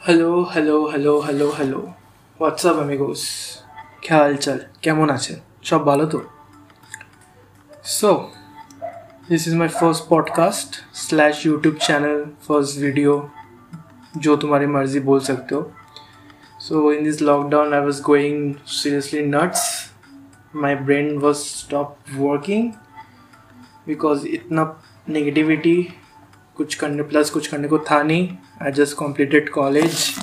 hello hello hello hello hello WhatsApp amigos क्या हाल चाल কেমন আছেন সব ভালো তো so this is my first podcast slash YouTube channel first video जो तुम्हारी मर्जी बोल सकते हो So in this lockdown I was going seriously nuts my brain was stop working because इतना नेगेटिविटी कुछ करने प्लस कुछ करने को था नहीं. आई जस्ट कम्प्लीटेड कॉलेज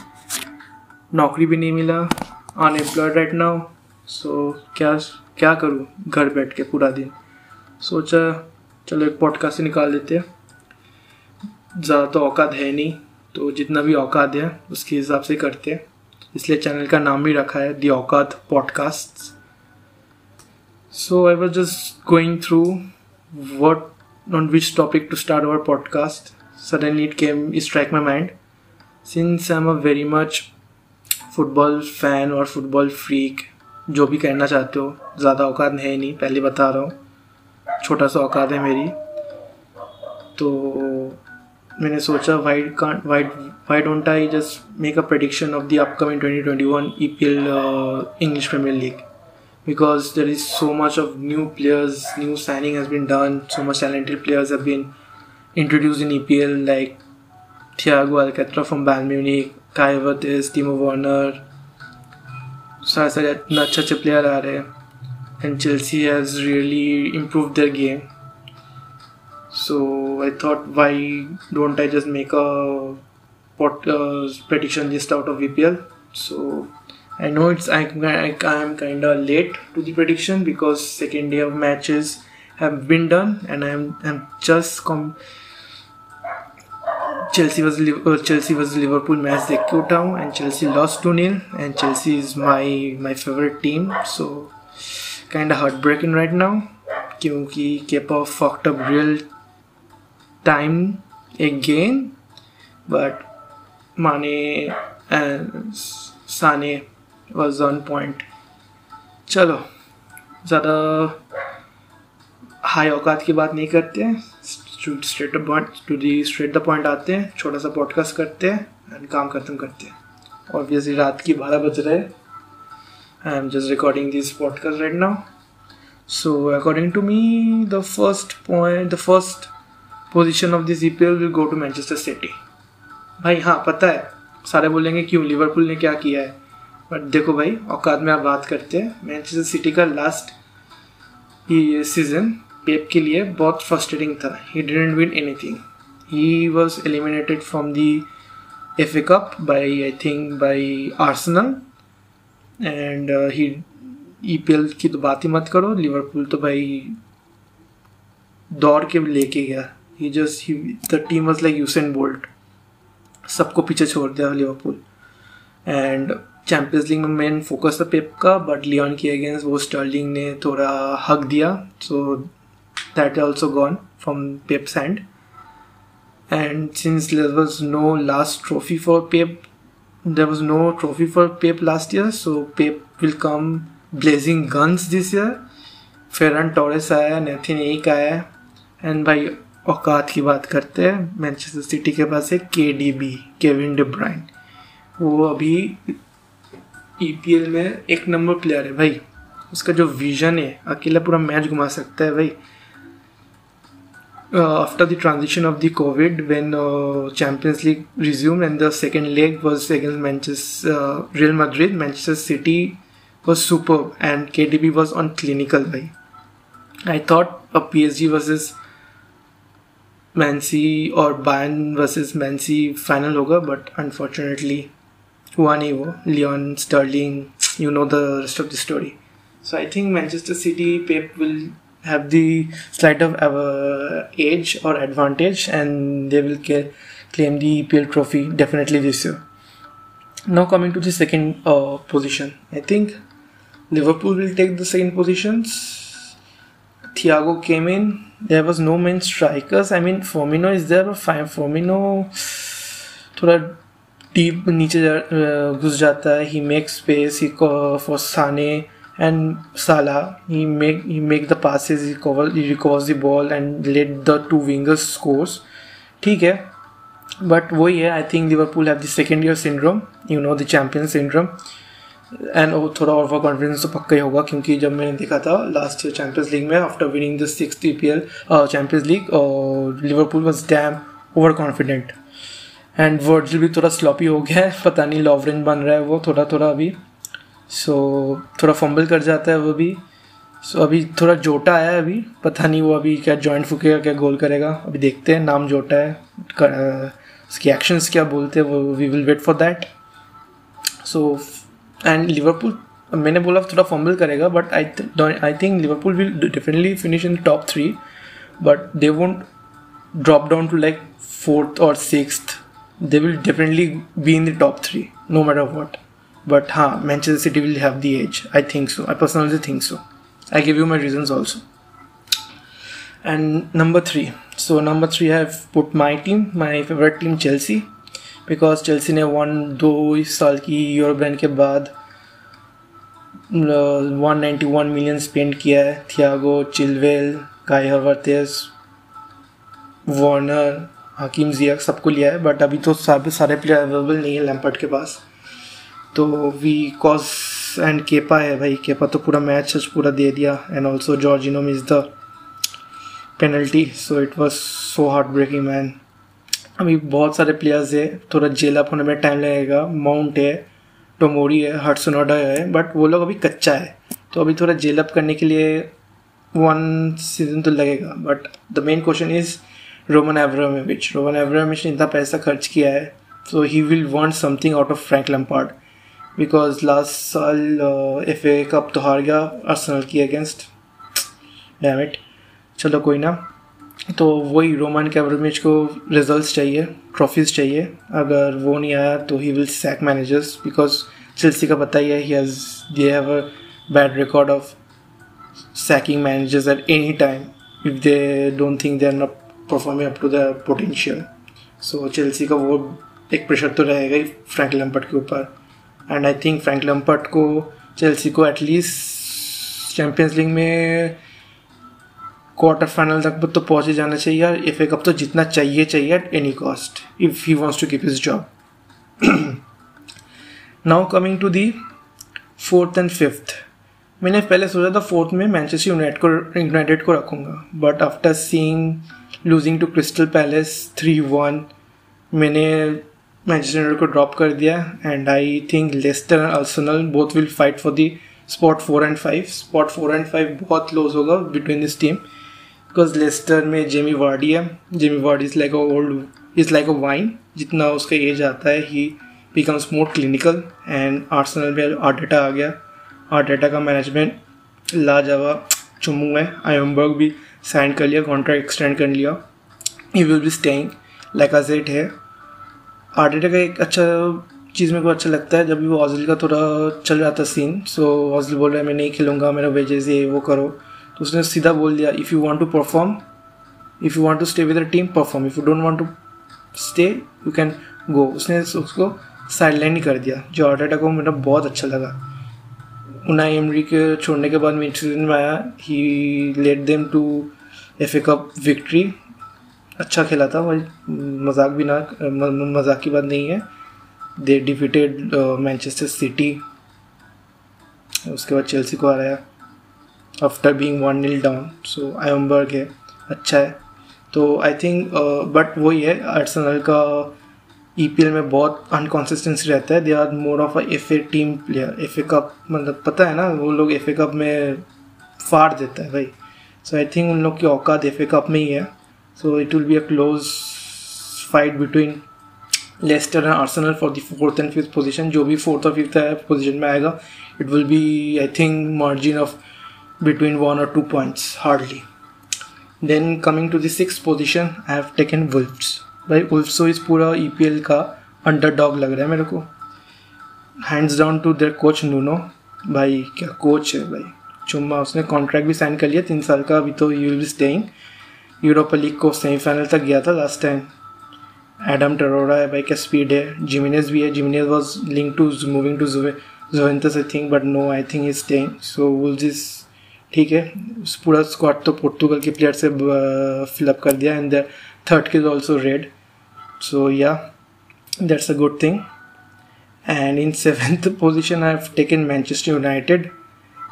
नौकरी भी नहीं मिला. अनएम्प्लॉयड राइट नाउ सो क्या क्या करूँ? घर बैठ के पूरा दिन. सोचा, चलो एक पॉडकास्ट निकाल देते ज़्यादा तो औकात है नहीं तो जितना भी औकात है, उसके हिसाब से करते हैं. इसलिए चैनल का नाम भी रखा है दी औकात podcast so I was just going through what on which topic to start our podcast. Suddenly it came, it struck my mind. Since I'm a very much football fan और फुटबॉल फ्रीक जो भी कहना चाहते हो ज़्यादा औकात है नहीं पहले बता रहा हूँ छोटा सा औकात है मेरी तो मैंने सोचा why wait why don't I just make a prediction of the upcoming twenty twenty one E P L English Premier League because there is so much of new players new signing has been done so much talented players have been introduce in E P L like Thiago Alcantara from Bayern Munich Kai Havertz is Timo Werner सारे सारे इतना अच्छे अच्छे player आ रहे हैं and Chelsea has really improve their game So I thought why don't I just make a pot uh, prediction list out of EPL. So I know it's I, I, I'm kind of late to the prediction because second day of matches have been done and I'm I'm just com Chelsea was uh, Chelsea was Liverpool match देख के उठा and Chelsea lost 2 0 and Chelsea is my my favorite team so kind of heartbreaking right now क्योंकि Kepa fucked up real Time again, but Mane and Sane was on point चलो, ज़्यादा high औकात की बात नहीं करते straight point to the straight the point आते हैं। छोटा सा पॉडकास्ट करते हैं एंड काम ख़त्म करते हैं। ऑब्वियसली रात की बारह बज रहे I am just recording this podcast right now so according to me the first point the first position of this E P L will go to Manchester City भाई हाँ पता है, सारे बोलेंगे क्यों लिवरपूल ने क्या किया है। बट देखो भाई, औकात में आप बात करते हैं मैनचेस्टर सिटी का लास्ट सीज़न पेप के लिए बहुत फ्रस्ट्रेटिंग था। He didn't win anything he was eliminated from the F A cup by I think by Arsenal and he E P L की तो बात ही मत करो लिवरपूल तो भाई, दौड़ के लेके गया। He just he the team was like Usain Bolt सबको पीछे छोड़ दिया लिवरपूल एंड चैम्पियंस लीग में मेन फोकस था पेप का बट लियोन के अगेंस्ट वो स्टर्लिंग ने थोड़ा हक दिया. So that also gone from Pep's hand and since there was no last trophy for Pep there was no trophy for Pep last year so Pep will come blazing guns this year Ferran Torres आया Nathan एक आया. And भाई औकात की बात करते हैं Manchester City के पास है K D B Kevin De Bruyne वो अभी ईपीएल e में एक नंबर प्लेयर है भाई। उसका जो विजन है, अकेला पूरा मैच घुमा सकता है भाई। After the transition of the Covid when Champions League resume and the second leg was against Manchester Real Madrid Manchester City was super and KDB was on clinical भाई। I thought a P H G versus मैंसी और Bayern versus मैंसी final होगा but unfortunately हुआ नहीं वो Leon Sterling you know the rest of the story. So I think Manchester City Pep will have the slight of uh, age or advantage, and they will get, claim the EPL trophy definitely this year. Now coming to the second uh, position, I think Liverpool will take the second positions. Thiago came in. There was no main strikers. I mean, Firmino is there, but Firmino थोड़ा deep नीचे जा, घुस जाता है. He make space he for Sane and Salah he make he make the passes he cover he recovers the ball and let the two wingers scores ठीक है? But वही है I think Liverpool have the second year syndrome you know the champion syndrome and वो थोड़ा over confidence तो पक्का ही होगा क्योंकि जब मैंने देखा था लास्ट ईयर चैम्पियंस लीग में after winning the six E P L Champions League Liverpool was damn overconfident and वर्डल भी थोड़ा स्लॉपी हो गया है पता नहीं लॉवरेंज बन रहा है वो थोड़ा थोड़ा अभी। सो so, थोड़ा फंबल कर जाता है वो भी। सो so, अभी थोड़ा जोटा आया है अभी पता नहीं वो अभी क्या जॉइंट फूकेगा क्या गोल करेगा। अभी देखते हैं नाम जोटा है कर, उसकी एक्शंस क्या बोलते हैं वो we will wait for that so and Liverpool मैंने बोला थोड़ा फॉम्बल करेगा but I I think Liverpool will definitely finish in top three but they won't drop down to like fourth और six they will definitely be in the top three no matter what but हाँ Manchester City will have the edge I think so I personally think so I give you my reason also and number three so number three have put my team my favourite team Chelsea Because Chelsea ने one दो साल की European के बाद 191 million spend किया है। Thiago Chilwell काई हवर्तेस Werner Hakim Ziyech सबको लिया है। बट अभी तो सारे सारे प्लेयर अवेलेबल नहीं है लैम्पर्ट के पास। तो वी कॉस एंड केपा है भाई। केपा तो पूरा मैच पूरा दे दिया। And also Jorginho miss the penalty so it was so heartbreaking man अभी बहुत सारे प्लेयर्स है, थोड़ा जेल अप होने में टाइम लगेगा। माउंट है टोमोरी है हटसोनोडा है बट वो लोग अभी कच्चा है। तो अभी थोड़ा जेल अप करने के लिए वन सीज़न तो लगेगा। But the main question is Roman Abramovich Roman Abramovich ने इतना पैसा खर्च किया है so he will want something out of Frank Lampard because last साल एफ़ ए कप तो हार गया अर्सनल की अगेंस्ट डैमिट चलो कोई ना। तो वही रोमन कैवरमिच को रिजल्ट्स चाहिए ट्रॉफीज चाहिए। अगर वो नहीं आया तो he will sack managers because Chelsea का पता ही है he has they have a bad record of sacking managers at any time if they don't think they are not performing up to the potential so Chelsea का वो एक pressure तो रहेगा ही Frank Lampard के ऊपर। And I think Frank Lampard को Chelsea को at least Champions League में क्वार्टर फाइनल तक तो पहुँच ही जाना चाहिए और एफ़ ए कप तो जितना चाहिए चाहिए at any cost if he wants to keep his job now coming to the fourth and fifth मैंने पहले सोचा था फोर्थ में मैनचेस्टर यूनाइटेड को यूनाइटेड को रखूँगा but after seeing losing to Crystal Palace three one मैंने मैनचेस्टर यूनाइटेड को ड्रॉप कर दिया and I think Leicester and Arsenal both will fight for the spot four and five spot four and five बहुत close होगा between this team because Leicester में Jamie Vardy है. Jamie Vardy is like a old is like a wine जितना उसका age आता है he becomes more clinical and Arsenal में Arteta आ गया. आर्टेटा का मैनेजमेंट लाजवाब चुमू है. आयम्बर्ग भी साइन कर लिया कॉन्ट्रैक्ट एक्सटेंड कर लिया. You will be staying like a set है. आर्टेटा का एक अच्छा चीज़ मेरे को अच्छा लगता है, जब भी वो ऑजिल का थोड़ा चल रहा था सीन सो ऑजिल बोल रहा है, मैं नहीं खेलूँगा, मेरा वेजेस ये, वो करो. तो उसने सीधा बोल दिया if you want to perform if you want to stay with team perform if you don't want to stay you can go उसने उसको साइडलाइन ही कर दिया। जो आर्टेटा को मेरा बहुत अच्छा लगा। उनाई एमरी के छोड़ने के बाद सीज़न में आया। He let them to F A cup victory अच्छा खेला था, वही मज़ाक भी ना मज़ाक की बात नहीं है। दे डिफिटेड मैनचेस्टर सिटी उसके बाद चेल्सी को आ हराया। After being one nil down so Aubameyang है अच्छा है। तो आई थिंक बट वही है आर्सनल का ई e में बहुत अनकॉन्सिस्टेंसी रहता है। They are more of a F A team player F A cup मतलब पता है ना, वो लोग एफ़ ए कप में फाड़ देता है भाई। सो आई थिंक उन लोग की औकात एफ़ ए कप में ही है। So it will be a close fight between Leicester and Arsenal for the fourth and fifth position जो भी फोर्थ और फिफ्थ पोजिशन में आएगा it will be I think margin of between one और two points hardly then coming to the six position I have taken Wolves भाई उल्फसो इस पूरा ई e का अंडर डॉग लग रहा है मेरे को hands down to there coach Nuno भाई क्या कोच है भाई चुम्मा उसने कॉन्ट्रैक्ट भी साइन कर लिया तीन साल का अभी तो you will staying Europa League को सेमीफाइनल तक गया था लास्ट टाइम एडम टरोरा है भाई क्या स्पीड है जिमिनेज भी है Jimenez was link to moving to Juventus I think but no I think is staying so Wolves ठीक है पूरा स्क्वाड तो पोर्तुगल के प्लेयर से फिलअप कर दिया and the third keys also red so yeah that's a good thing and in seventh position I have taken Manchester United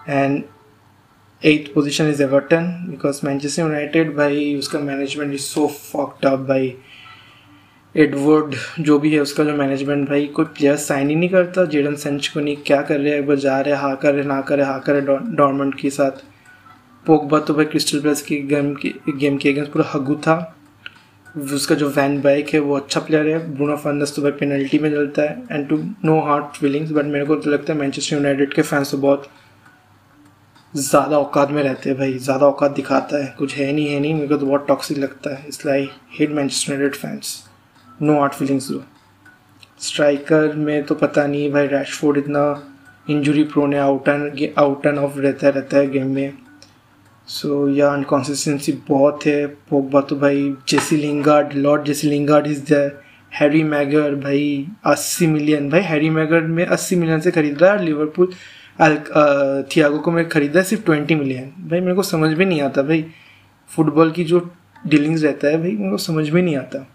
and eighth position is Everton because Manchester United भाई उसका management is so fucked up भाई Edward जो भी है उसका जो management भाई कोई प्लेयर साइन ही नहीं करता। जेडन सेंच को नहीं क्या कर रहे हैं? जा रहे हाँ कर रहे ना करे हाँ करे डॉर्मेंट के साथ। पोकबा तो भाई क्रिस्टल प्लेस की गेम की गेम के अगेंस्ट पूरा हगू था। उसका जो वैन बाइक है वो अच्छा प्लेयर है। ब्रूनो फर्नस तो भाई पेनल्टी में चलता है। And to no hard feelings but मेरे को तो लगता है मैनचेस्टर यूनाइटेड के फैंस तो बहुत ज़्यादा औकात में रहते हैं भाई। ज़्यादा औकात दिखाता है। कुछ है नहीं है नहीं। मेरे को तो बहुत टॉक्सिक लगता है। इसलिए I hate Manchester United fans no hard feelings दो स्ट्राइकर में तो पता नहीं भाई रैशफोर्ड इतना इंजुरी प्रोन है out and out and off रहता रहता है गेम में। सो या अनकॉन्सिस्टेंसी बहुत है। पोगबा तो भाई Jesse Lingard lord Jesse Lingard is there Harry Maguire भाई, अस्सी मिलियन भाई हैरी मैगर में अस्सी मिलियन से खरीद है लिवरपूल थियागो को मैं खरीदा सिर्फ़ ट्वेंटी मिलियन भाई, मेरे को समझ में नहीं आता भाई। फुटबॉल की जो डीलिंग्स रहता है भाई, मेरे को समझ में नहीं आता।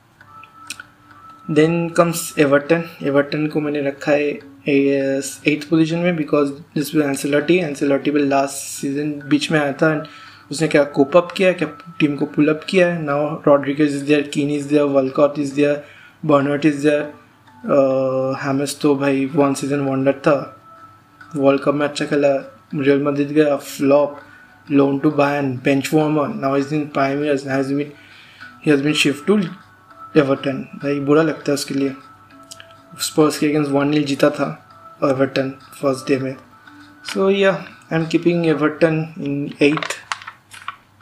देन कम्स एवर्टन एवर्टन को मैंने रखा है एट्थ पोजीशन में because this will Ancelotti Ancelotti will last season बीच में आया था उसने क्या कोप अप किया, क्या टीम को पुल अप किया है? Now Rodriguez is there Kean is there Walcott is there Bernard is there James तो भाई वन सीज़न वंडर था। वर्ल्ड कप में अच्छा खेला रियल मदद गया flop loan to Bayern bench warmer now is in prime has been shift to Everton भाई, बुरा लगता है उसके लिए। स्पर्स के अगेंस्ट वन नील जीता था एवर्टन फ़र्स्ट डे में। So yeah I am keeping Everton in eight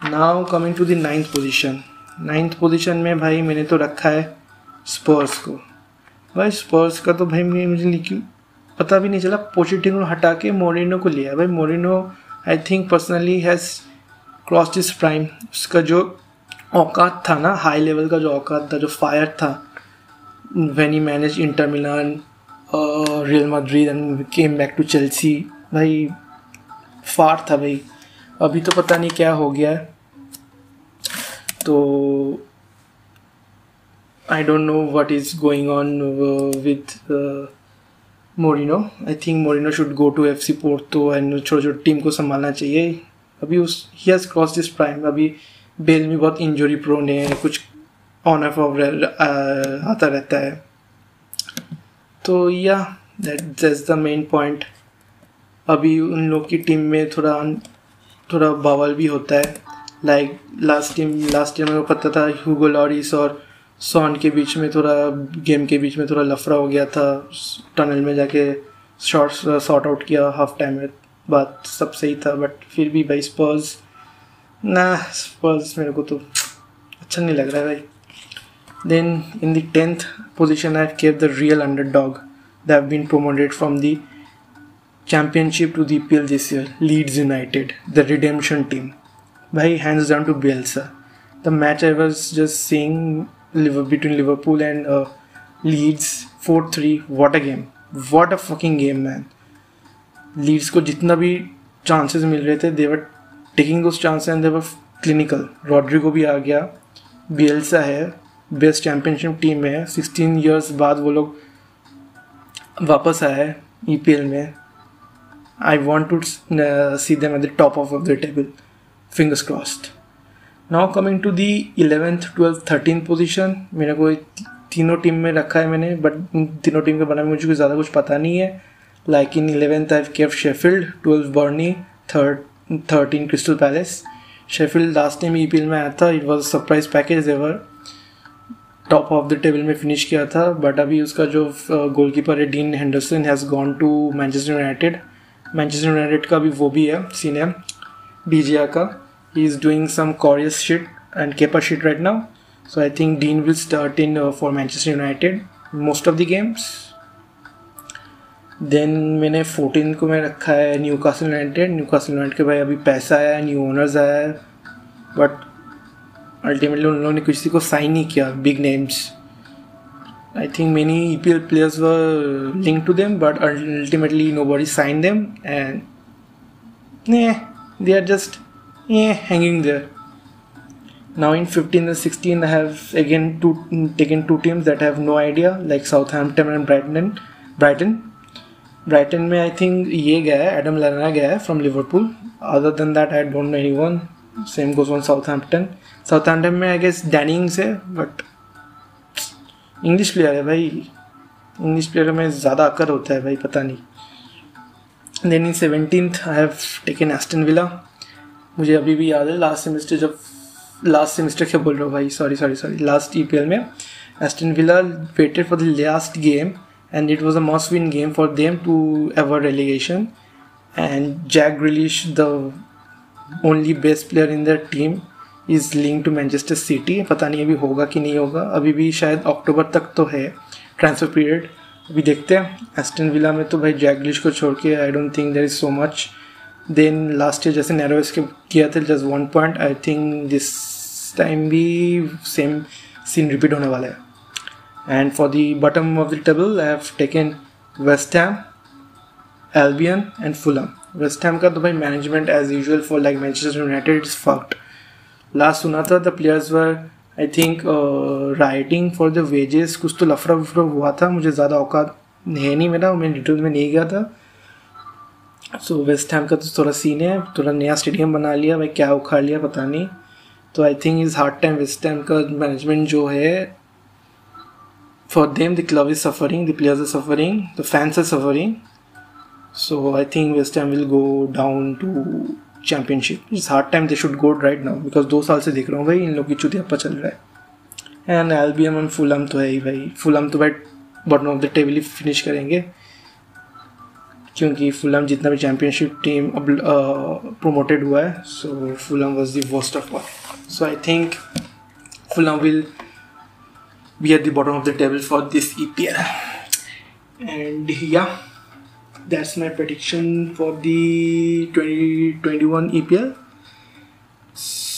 now coming to the ninth position ninth position में भाई, मैंने तो रखा है स्पर्स को। भाई स्पर्स का तो भाई मुझे लेकिन पता भी नहीं चला पोचिटिनो हटा के मोरिनो को लिया भाई Mourinho I think personally has cross this prime उसका जो औकात था ना हाई लेवल का जो औकात था जो फायर था when he manage Milan, uh, Real Madrid and came back to Chelsea भाई फार था भाई। अभी तो पता नहीं क्या हो गया है। तो I don't know what is going on with Mourinho I think Mourinho should go to F C Porto and छोटे छोटे टीम को संभालना चाहिए। अभी उस ही हैज़ क्रॉस दिस प्राइम अभी बेल में बहुत इंजरी प्रोन है, कुछ ऑन ऑफ़ ऑफ़ आता रहता है। तो yeah that that's the main point अभी उन लोग की टीम में थोड़ा थोड़ा बावल भी होता है। Like last team last year में पता था ह्यूगो लॉरिस और सॉन के बीच में थोड़ा गेम के बीच में थोड़ा लफड़ा हो गया था। टनल में जाके शॉर्ट्स शॉर्ट आउट किया हाफ़ टाइम में। बात सब सही था बट फिर भी भाई स्पर्स ना स्पर्स मेरे को तो अच्छा नहीं लग रहा है भाई। Then in tenth position I keep the real underdog they have been promoted from the Championship to the P L this year Leeds United the redemption team भाई hands down to B L sir the match I was just seeing between Liverpool and Leeds four three what a game what a fucking game man Leeds को जितना भी chances मिल रहे थे they were taking those chances and they were clinical Rodrigo भी आ गया। Bielsa है। बेस्ट चैम्पियनशिप टीम में है। सिक्सटीन ईयर्स बाद वो लोग वापस आए ई पी एल में। I want to see them at the top of of the table fingers crossed now coming to the eleventh twelfth thirteen position मेरे को तीनों टीम में रखा है मैंने बट तीनों टीम के बारे में मुझे ज़्यादा कुछ पता नहीं है। Like in eleventh I keep Sheffield twelfth Burnley third thirteen Crystal Palace Sheffield last time E P L में आया था it was surprise package ever top of the table में फिनिश किया था बट अभी उसका जो गोलकीपर है Dean Henderson has gone to Manchester United Manchester United का भी वो भी है सीन है डीजिया का. He is doing some curious shit and keeper shit right now so I think Dean will start in for Manchester United most of the games then मैंने fourteen को मैं रखा है Newcastle United Newcastle United के भाई अभी पैसा आया है न्यू ओनर्स आया है। बट अल्टीमेटली उन लोगों ने किसी को साइन नहीं किया big names I think many E P L players were link to them but ultimately nobody sign them and they are just a hanging there now in fifteen and sixteen I have again to taken to teams that have no idea like Southampton and Brighton and Brighton Brighton में I think ये गया है Adam Lallana गया है from Liverpool other than that I don't know any one same goes on Southampton Southampton में I guess Danny Ings है but English player है भाई. इंग्लिश प्लेयर में ज़्यादा अकर होता है भाई, पता नहीं. Then in seventeen I have taken Aston Villa मुझे अभी भी याद है लास्ट सेमेस्टर जब लास्ट सेमेस्टर क्या बोल रहा हूँ भाई? सॉरी सॉरी सॉरी लास्ट ई में. Aston Villa waited for the last game and it was a must win game for them to avoid relegation. And Jack Grealish, the only best player in their team, is link to Manchester City पता नहीं अभी होगा कि नहीं होगा। अभी भी शायद अक्टूबर तक तो है ट्रांसफ़र पीरियड अभी देखते हैं। एस्टन विला में तो भाई जैगलिश को छोड़ के I don't think there is so much then last year जैसे नैरोस के किया था just one point I think this time भी सेम सीन रिपीट होने वाला है। And for the bottom of the table I have taken West Ham, Albion and Fulham. West Ham का तो भाई management as usual for like Manchester United is fucked. Last सुना था the players were I think writing for the wages कुछ तो लफड़ा वफड़ा हुआ था मुझे ज़्यादा औकात है नहीं मेरा मैं डिटेल में नहीं गया था सो वेस्ट हैम का तो थोड़ा सीन है थोड़ा नया स्टेडियम बना लिया भाई क्या उखाड़ लिया पता नहीं तो I think is hard time West Ham का मैनेजमेंट जो है for them the club is suffering the players are suffering the fans are suffering so i think west ham will go down to championship it's hard time they should go right now because दो साल से देख रहा हूँ भाई इन लोग की चुतियापा चल रहा है एंड एल्बियम एंड फुलम तो है ही भाई फुलम तो भाई बॉटम ऑफ़ द टेबल ही फिनिश करेंगे क्योंकि फुलम जितना भी चैम्पियनशिप टीम अब प्रोमोटेड हुआ है so Fulham was the worst of all so I think Fulham will be at the bottom of the table for this EPL. And yeah, that's my prediction for the 2021 EPL.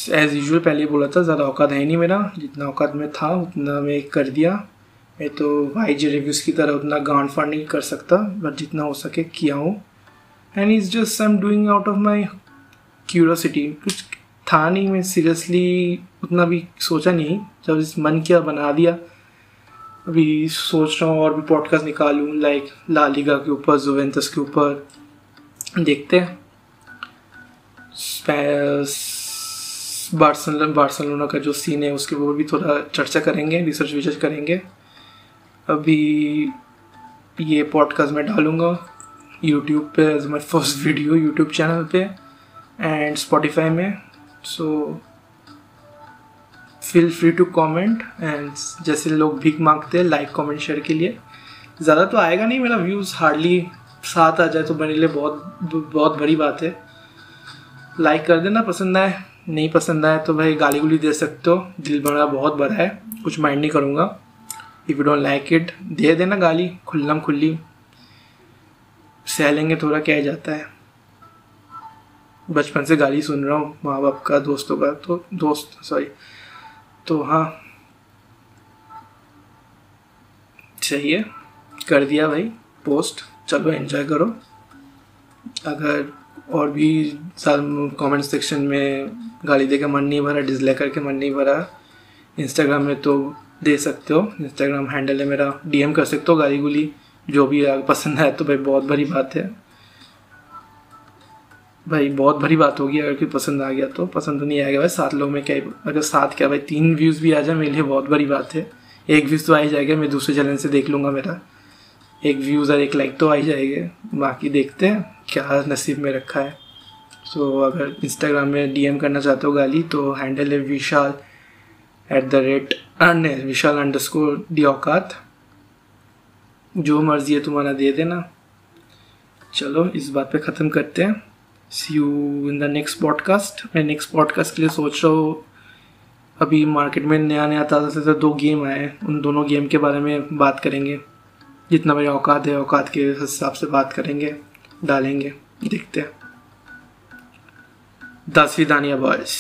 As usual पहले बोला था ज़्यादा औकात है नहीं मेरा। जितना औकात में था उतना मैं कर दिया। मैं तो वाई जी रिव्यूज़ की तरह उतना गांड फाड़ नहीं कर सकता बट जितना हो सके किया हूँ। And is just I am doing out of my curiosity कुछ था नहीं मैं सीरियसली उतना भी सोचा नहीं। जब इस मन किया बना दिया अभी सोच रहा हूँ और भी पॉडकास्ट निकालूँ लाइक लालिगा के ऊपर जुवेंतस के ऊपर। देखते हैं। बार्सलोना बार्सलोना का जो सीन है उसके ऊपर भी थोड़ा चर्चा करेंगे रिसर्च विसर्च करेंगे। अभी ये पॉडकास्ट मैं डालूँगा यूट्यूब पे as my first video YouTube channel पे एंड स्पॉटिफाई में। So so, feel free to comment and जैसे लोग भीख मांगते हैं लाइक कमेंट शेयर के लिए। ज़्यादा तो आएगा नहीं, मेरा व्यूज़ हार्डली साथ आ जाए तो मेरे लिए बहुत बहुत बड़ी बात है। लाइक कर देना, पसंद आए, नहीं पसंद आए तो भाई गाली गुली दे सकते हो, दिल बड़ा, बहुत बड़ा है, कुछ माइंड नहीं करूँगा। If you don't like it दे देना गाली, खुल्लम खुल्ली। सह लेंगे थोड़ा, क्या जाता है। बचपन से गाली सुन रहा हूँ माँ बाप का, दोस्तों का तो दोस्त सॉरी तो हाँ। है। कर दिया भाई पोस्ट चलो एंजॉय करो। अगर और भी कमेंट सेक्शन में गाली दे के मन नहीं भरा डिसलाइक करके मन नहीं भरा इंस्टाग्राम में तो दे सकते हो। इंस्टाग्राम हैंडल है मेरा। डीएम कर सकते हो गाली गुली, जो भी पसंद आए तो भाई बहुत बड़ी बात है। भाई बहुत भरी बात होगी अगर कोई पसंद आ गया तो। पसंद तो नहीं आएगा भाई सात लोग में क्या अगर सात क्या भाई तीन व्यूज़ भी आ जाए मेरे लिए बहुत बड़ी बात है। एक व्यूज़ तो आ ही जाएगा मैं दूसरे चैनल से देख लूँगा मेरा। एक व्यूज़ और एक लाइक तो आ ही जाएगा। बाकी देखते हैं क्या नसीब में रखा है। सो so, अगर इंस्टाग्राम में डीएम करना चाहते हो गाली तो हैंडल है Vishal at the rate Vishal under the औकात जो मर्ज़ी है तुम्हारा दे देना। चलो इस बात पे ख़त्म करते हैं। See you in the next podcast मैं नेक्स्ट पॉडकास्ट के लिए सोच रहा हूँ। अभी मार्केट में नया नया ताज़ा से तो दो गेम आए हैं। उन दोनों गेम के बारे में बात करेंगे। जितना मेरी औकात है, औकात के हिसाब से बात करेंगे, डालेंगे, देखते हैं। दसवीं दानिया बॉयज़